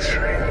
century.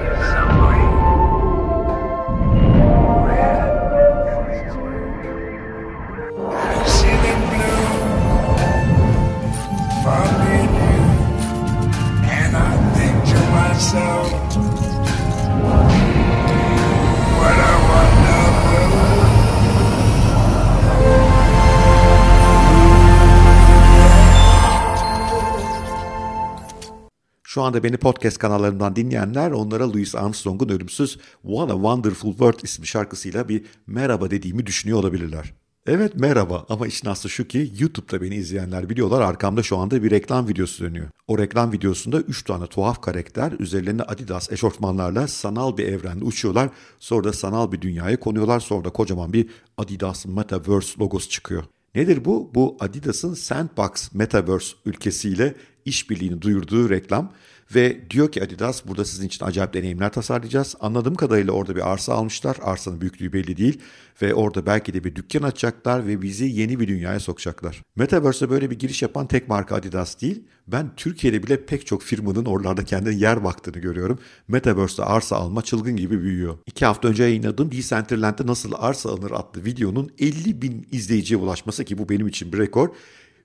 Şu anda beni podcast kanallarından dinleyenler onlara Louis Armstrong'un ölümsüz What a Wonderful World isimli şarkısıyla bir merhaba dediğimi düşünüyor olabilirler. Evet merhaba ama işin aslı şu ki YouTube'da beni izleyenler biliyorlar arkamda şu anda bir reklam videosu dönüyor. O reklam videosunda 3 tane tuhaf karakter üzerlerine Adidas eşofmanlarla sanal bir evrende uçuyorlar. Sonra da sanal bir dünyaya konuyorlar. Sonra da kocaman bir Adidas Metaverse logosu çıkıyor. Nedir bu? Bu Adidas'ın Sandbox Metaverse ülkesiyle işbirliğini duyurduğu reklam ve diyor ki Adidas burada sizin için acayip deneyimler tasarlayacağız. Anladığım kadarıyla orada bir arsa almışlar. Arsanın büyüklüğü belli değil ve orada belki de bir dükkan açacaklar ve bizi yeni bir dünyaya sokacaklar. Metaverse'e böyle bir giriş yapan tek marka Adidas değil. Ben Türkiye'de bile pek çok firmanın oralarda kendine yer baktığını görüyorum. Metaverse'de arsa alma çılgın gibi büyüyor. İki hafta önce yayınladığım Decentraland'de nasıl arsa alınır adlı videonun 50 bin izleyiciye ulaşması ki bu benim için bir rekor.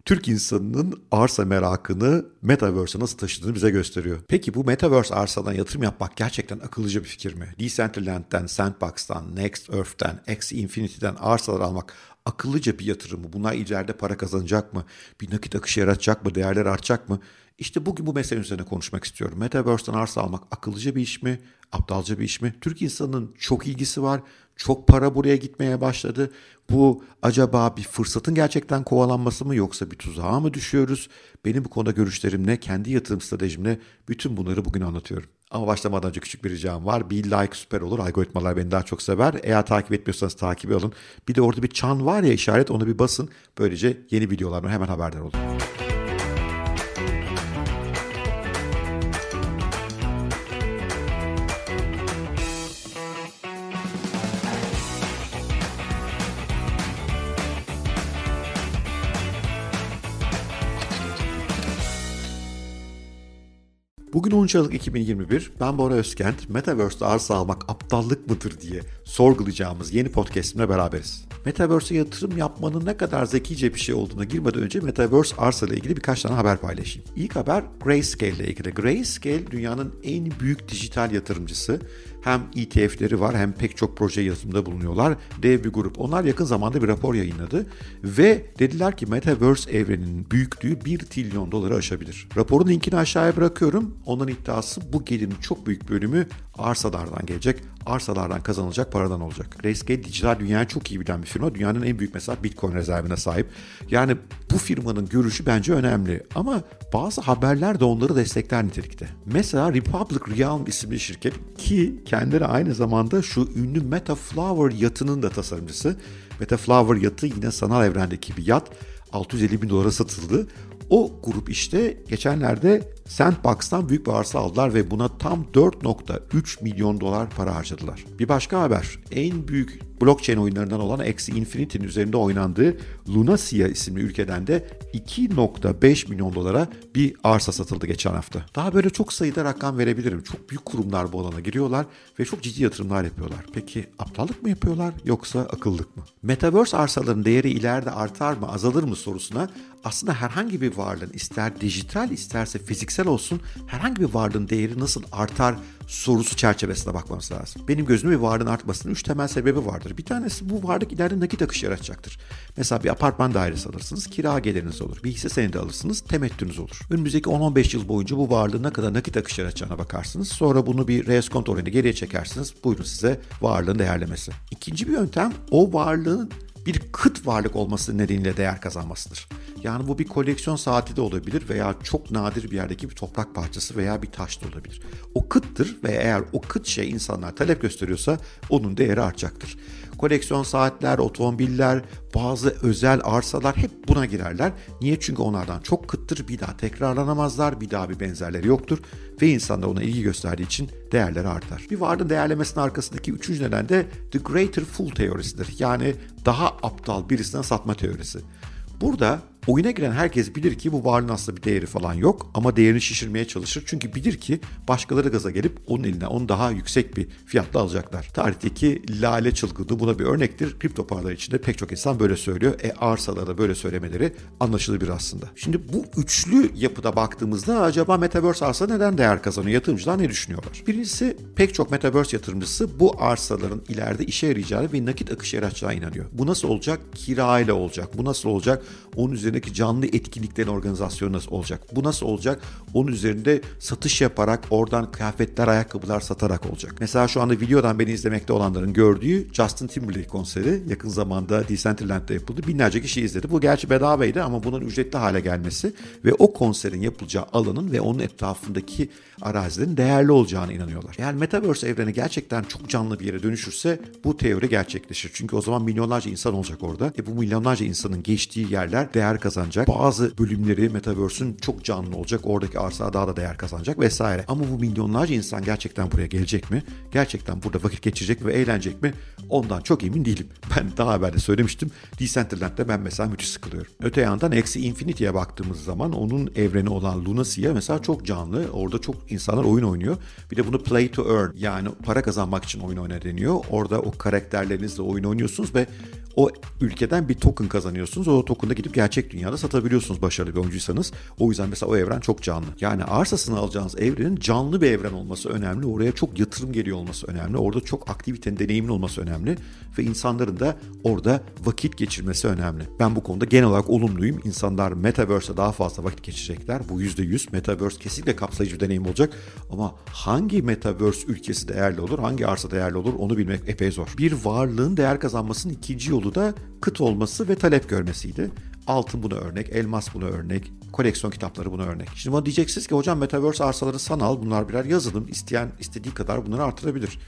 Türk insanının arsa merakını Metaverse'e nasıl taşıdığını bize gösteriyor. Peki bu Metaverse arsadan yatırım yapmak gerçekten akıllıca bir fikir mi? Decentraland'den, Sandbox'tan, Next Earth'ten, X Infinity'den arsalar almak akıllıca bir yatırım mı? Bunlar ileride para kazanacak mı? Bir nakit akışı yaratacak mı? Değerler artacak mı? İşte bugün bu mesele üzerine konuşmak istiyorum. Metaverse'den arsa almak akıllıca bir iş mi? Aptalca bir iş mi? Türk insanının çok ilgisi var. Çok para buraya gitmeye başladı. Bu acaba bir fırsatın gerçekten kovalanması mı yoksa bir tuzağa mı düşüyoruz? Benim bu konuda görüşlerimle, kendi yatırım stratejimle bütün bunları bugün anlatıyorum. Ama başlamadan önce küçük bir ricam var. Bir like süper olur. Algoritmalar beni daha çok sever. Eğer takip etmiyorsanız takip alın. Bir de orada bir çan var ya işaret onu bir basın. Böylece yeni videolardan hemen haberdar olun. Bugün 13 Aralık 2021. Ben Bora Özkent. Metaverse'de arsa almak aptallık mıdır diye sorgulayacağımız yeni podcastimle beraberiz. Metaverse'e yatırım yapmanın ne kadar zekice bir şey olduğuna girmeden önce Metaverse arsa ile ilgili birkaç tane haber paylaşayım. İlk haber Grayscale ile ilgili. Grayscale dünyanın en büyük dijital yatırımcısı. Hem ETF'leri var hem pek çok proje yatırımda bulunuyorlar. Dev bir grup. Onlar yakın zamanda bir rapor yayınladı ve dediler ki Metaverse evreninin büyüklüğü 1 trilyon doları aşabilir. Raporun linkini aşağıya bırakıyorum. Onların iddiası bu gelirin çok büyük bölümü arsalardan gelecek. Arsalardan kazanılacak paradan olacak. Grayscale dijital dünyayı çok iyi bilen bir firma. Dünyanın en büyük mesela Bitcoin rezervine sahip. Yani bu firmanın görüşü bence önemli. Ama bazı haberler de onları destekler nitelikte. Mesela Republic Realm isimli şirket ki kendileri aynı zamanda şu ünlü Metaflower yatının da tasarımcısı. Metaflower yatı yine sanal evrendeki bir yat. 650 bin dolara satıldı. O grup işte geçenlerde Sandbox'tan büyük bir arsa aldılar ve buna tam 4.3 milyon dolar para harcadılar. Bir başka haber, en büyük blockchain oyunlarından olan Axie Infinity'nin üzerinde oynandığı Lunasia isimli ülkeden de 2.5 milyon dolara bir arsa satıldı geçen hafta. Daha böyle çok sayıda rakam verebilirim. Çok büyük kurumlar bu alana giriyorlar ve çok ciddi yatırımlar yapıyorlar. Peki aptallık mı yapıyorlar yoksa akıllık mı? Metaverse arsaların değeri ileride artar mı azalır mı sorusuna aslında herhangi bir varlığın ister dijital isterse fiziksel olsun herhangi bir varlığın değeri nasıl artar sorusu çerçevesinde bakmamız lazım. Benim gözümde bir varlığın artmasının üç temel sebebi vardır. Bir tanesi bu varlık ileride nakit akışı yaratacaktır. Mesela bir apartman dairesi alırsınız, kira geliriniz olur. Bir hisse senedi alırsınız, temettünüz olur. Önümüzdeki 10-15 yıl boyunca bu varlığın ne kadar nakit akışı yaratacağına bakarsınız. Sonra bunu bir reskont oranı geriye çekersiniz. Buyurun size varlığın değerlemesi. İkinci bir yöntem o varlığın bir kıt varlık olması nedeniyle değer kazanmasıdır. Yani bu bir koleksiyon saati de olabilir veya çok nadir bir yerdeki bir toprak parçası veya bir taş da olabilir. O kıttır ve eğer o kıt şey insanlar talep gösteriyorsa onun değeri artacaktır. Koleksiyon saatler, otomobiller, bazı özel arsalar hep buna girerler. Niye? Çünkü onlardan çok kıttır, bir daha tekrarlanamazlar, bir daha bir benzerleri yoktur ve insanlar ona ilgi gösterdiği için değerleri artar. Bir varlığın değerlemesinin arkasındaki üçüncü neden de The Greater Fool teorisidir. Yani daha aptal birisine satma teorisi. Burada Oyuna giren herkes bilir ki bu varlığın aslında bir değeri falan yok ama değerini şişirmeye çalışır. Çünkü bilir ki başkaları gaza gelip onun eline onu daha yüksek bir fiyatla alacaklar. Tarihteki lale çılgınlığı buna bir örnektir. Kripto paralar içinde pek çok insan böyle söylüyor. E arsalarda böyle söylemeleri anlaşılabilir aslında. Şimdi bu üçlü yapıda baktığımızda acaba Metaverse arsa neden değer kazanıyor? Yatırımcılar ne düşünüyorlar? Birincisi pek çok Metaverse yatırımcısı bu arsaların ileride işe yarayacağını ve nakit akışı yaratacağına inanıyor. Bu nasıl olacak? Kirayla olacak. Bu nasıl olacak? Onun üzerindeki canlı etkinliklerin organizasyonu nasıl olacak? Bu nasıl olacak? Onun üzerinde satış yaparak oradan kıyafetler, ayakkabılar satarak olacak. Mesela şu anda videodan beni izlemekte olanların gördüğü Justin Timberlake konseri yakın zamanda Decentraland'da yapıldı. Binlerce kişi izledi. Bu gerçi bedavaydı ama bunun ücretli hale gelmesi ve o konserin yapılacağı alanın ve onun etrafındaki arazilerin değerli olacağına inanıyorlar. Yani Metaverse evreni gerçekten çok canlı bir yere dönüşürse bu teori gerçekleşir. Çünkü o zaman milyonlarca insan olacak orada. E bu milyonlarca insanın geçtiği yerler değer kazanacak. Bazı bölümleri Metaverse'ün çok canlı olacak. Oradaki arsa daha da değer kazanacak vesaire. Ama bu milyonlarca insan gerçekten buraya gelecek mi? Gerçekten burada vakit geçirecek ve eğlenecek mi? Ondan çok emin değilim. Ben daha evvel de söylemiştim. Decentraland'da ben mesela müthiş sıkılıyorum. Öte yandan Axie Infinity'ye baktığımız zaman onun evreni olan Lunacy'ye mesela çok canlı. Orada çok insanlar oyun oynuyor. Bir de bunu play to earn yani para kazanmak için oyun oyna deniyor. Orada o karakterlerinizle oyun oynuyorsunuz ve o ülkeden bir token kazanıyorsunuz. O token'da gidip gerçek dünyada satabiliyorsunuz başarılı bir oyuncuysanız. O yüzden mesela o evren çok canlı. Yani arsasını alacağınız evrenin canlı bir evren olması önemli. Oraya çok yatırım geliyor olması önemli. Orada çok aktivitenin, deneyimin olması önemli. Ve insanların da orada vakit geçirmesi önemli. Ben bu konuda genel olarak olumluyum. İnsanlar Metaverse'e daha fazla vakit geçirecekler. Bu %100. Metaverse kesinlikle kapsayıcı bir deneyim olacak. Ama hangi Metaverse ülkesi değerli olur, hangi arsa değerli olur onu bilmek epey zor. Bir varlığın değer kazanmasının ikinci yolu yolu da kıt olması ve talep görmesiydi. Altın buna örnek, elmas buna örnek, koleksiyon kitapları buna örnek. Şimdi bana diyeceksiniz ki hocam Metaverse arsaları sanal bunlar birer yazılım. isteyen istediği kadar bunları artırabilir.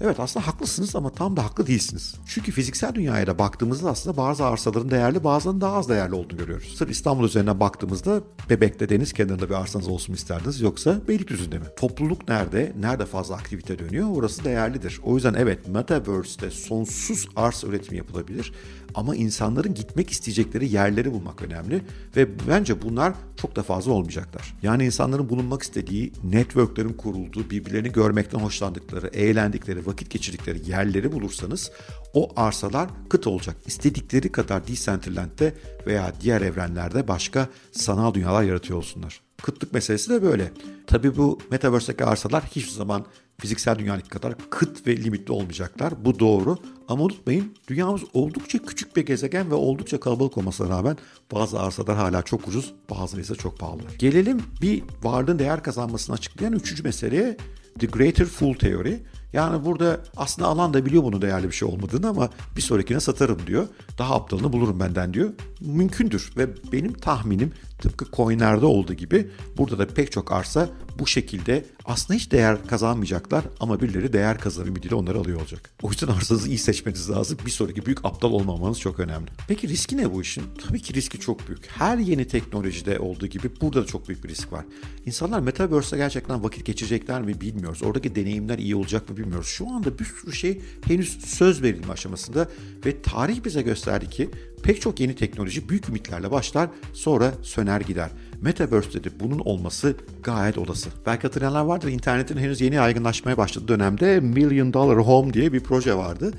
Evet aslında haklısınız ama tam da haklı değilsiniz. Çünkü fiziksel dünyaya da baktığımızda aslında bazı arsaların değerli bazılarının daha az değerli olduğunu görüyoruz. Sırf İstanbul üzerinden baktığımızda Bebek'te deniz kenarında bir arsanız olsun isterdiniz yoksa Beylikdüzü'nde mi? Topluluk nerede? Nerede fazla aktivite dönüyor? Orası değerlidir. O yüzden evet Metaverse'de sonsuz arsa üretimi yapılabilir. Ama insanların gitmek isteyecekleri yerleri bulmak önemli ve bence bunlar çok da fazla olmayacaklar. Yani insanların bulunmak istediği, networklerin kurulduğu, birbirlerini görmekten hoşlandıkları, eğlendikleri, vakit geçirdikleri yerleri bulursanız o arsalar kıt olacak. İstedikleri kadar Decentraland'de veya diğer evrenlerde başka sanal dünyalar yaratıyor olsunlar. Kıtlık meselesi de böyle. Tabii bu Metaverse'deki arsalar hiçbir zaman fiziksel dünyadaki kadar kıt ve limitli olmayacaklar. Bu doğru. Ama unutmayın dünyamız oldukça küçük bir gezegen ve oldukça kalabalık olmasına rağmen bazı arsalar hala çok ucuz, bazıları ise çok pahalı. Gelelim bir varlığın değer kazanmasını açıklayan üçüncü meseleye The Greater Fool Theory. Yani burada aslında alan da biliyor bunu değerli bir şey olmadığını ama bir sonrakine satarım diyor. Daha aptalını bulurum benden diyor. Mümkündür ve benim tahminim tıpkı coinlerde olduğu gibi burada da pek çok arsa bu şekilde aslında hiç değer kazanmayacaklar ama birileri değer kazanır ümidiyle onları alıyor olacak. O yüzden arsanızı iyi seçmeniz lazım. Bir sonraki büyük aptal olmamanız çok önemli. Peki riski ne bu işin? Tabii ki riski çok büyük. Her yeni teknolojide olduğu gibi burada da çok büyük bir risk var. İnsanlar Metaverse'de gerçekten vakit geçirecekler mi bilmiyoruz. Oradaki deneyimler iyi olacak mı bilmiyoruz. Şu anda bir sürü şey henüz söz verilme aşamasında ve tarih bize gösterdi ki pek çok yeni teknoloji büyük ümitlerle başlar sonra söner gider. Metaverse'de de bunun olması gayet olası. Belki hatırlayanlar vardır internetin henüz yeni yaygınlaşmaya başladığı dönemde Million Dollar Home diye bir proje vardı.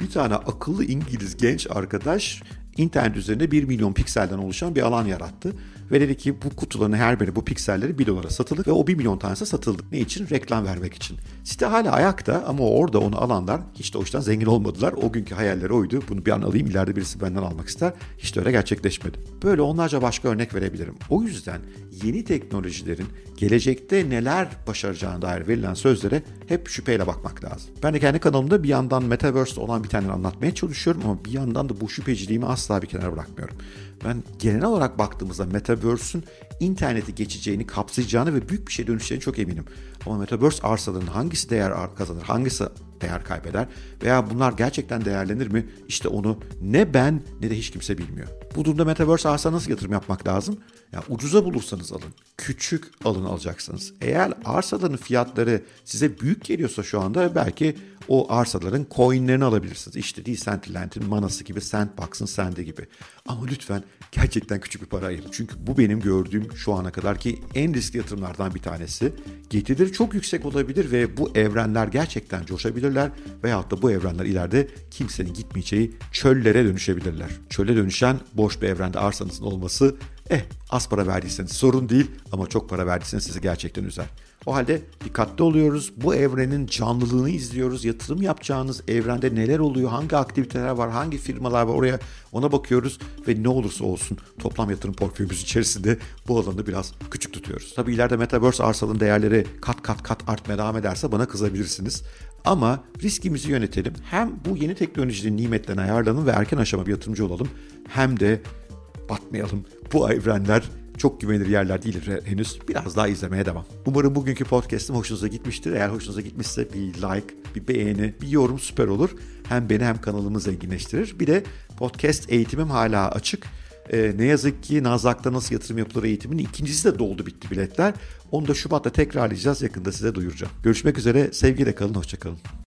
Bir tane akıllı İngiliz genç arkadaş internet üzerinde 1 milyon pikselden oluşan bir alan yarattı. Ve dedi ki bu kutuların her biri bu pikselleri 1 dolara satıldı ve o 1 milyon tanesi satıldı. Ne için? Reklam vermek için. Site hala ayakta ama orada onu alanlar hiç de o işten zengin olmadılar. O günkü hayalleri oydu. Bunu bir an alayım ileride birisi benden almak ister. Hiç de öyle gerçekleşmedi. Böyle onlarca başka örnek verebilirim. O yüzden yeni teknolojilerin gelecekte neler başaracağına dair verilen sözlere hep şüpheyle bakmak lazım. Ben de kendi kanalımda bir yandan Metaverse olan bir tane anlatmaya çalışıyorum ama bir yandan da bu şüpheciliğimi asla bir kenara bırakmıyorum. Ben genel olarak baktığımızda Metaverse'ün interneti geçeceğini, kapsayacağını ve büyük bir şey dönüşeceğini çok eminim. Ama Metaverse arsalarının hangisi değer kazanır, hangisi değer kaybeder veya bunlar gerçekten değerlenir mi? İşte onu ne ben ne de hiç kimse bilmiyor. Bu durumda Metaverse arsa nasıl yatırım yapmak lazım? Ya ucuza bulursanız alın. Küçük alın alacaksınız. Eğer arsaların fiyatları size büyük geliyorsa şu anda belki o arsaların coinlerini alabilirsiniz. İşte Decentraland'in Manası gibi, Sandbox'ın Sende gibi. Ama lütfen gerçekten küçük bir para ayırın. Çünkü bu benim gördüğüm şu ana kadar ki en riskli yatırımlardan bir tanesi. Çok yüksek olabilir ve bu evrenler gerçekten coşabilirler veyahut da bu evrenler ileride kimsenin gitmeyeceği çöllere dönüşebilirler. Çöle dönüşen boş bir evrende arsanızın olması eh az para verdiyseniz sorun değil ama çok para verdiyseniz sizi gerçekten üzer. O halde dikkatli oluyoruz. Bu evrenin canlılığını izliyoruz. Yatırım yapacağınız evrende neler oluyor, hangi aktiviteler var, hangi firmalar var oraya ona bakıyoruz ve ne olursa olsun toplam yatırım portföyümüz içerisinde bu alanı biraz küçük tutuyoruz. Tabii ileride Metaverse arsalın değerleri kat kat kat artmaya devam ederse bana kızabilirsiniz. Ama riskimizi yönetelim. Hem bu yeni teknolojinin nimetlerine ayarlanın ve erken aşama bir yatırımcı olalım. Hem de batmayalım. Bu evrenler çok güvenilir yerler değil henüz. Biraz daha izlemeye devam. Umarım bugünkü podcast'im hoşunuza gitmiştir. Eğer hoşunuza gitmişse bir like, bir beğeni, bir yorum süper olur. Hem beni hem kanalımı zenginleştirir. Bir de podcast eğitimim hala açık. Ee, ne yazık ki Nazak'ta nasıl yatırım yapılır eğitimin ikincisi de doldu bitti biletler. Onu da Şubat'ta tekrarlayacağız. Yakında size duyuracağım. Görüşmek üzere. Sevgiyle kalın. Hoşçakalın.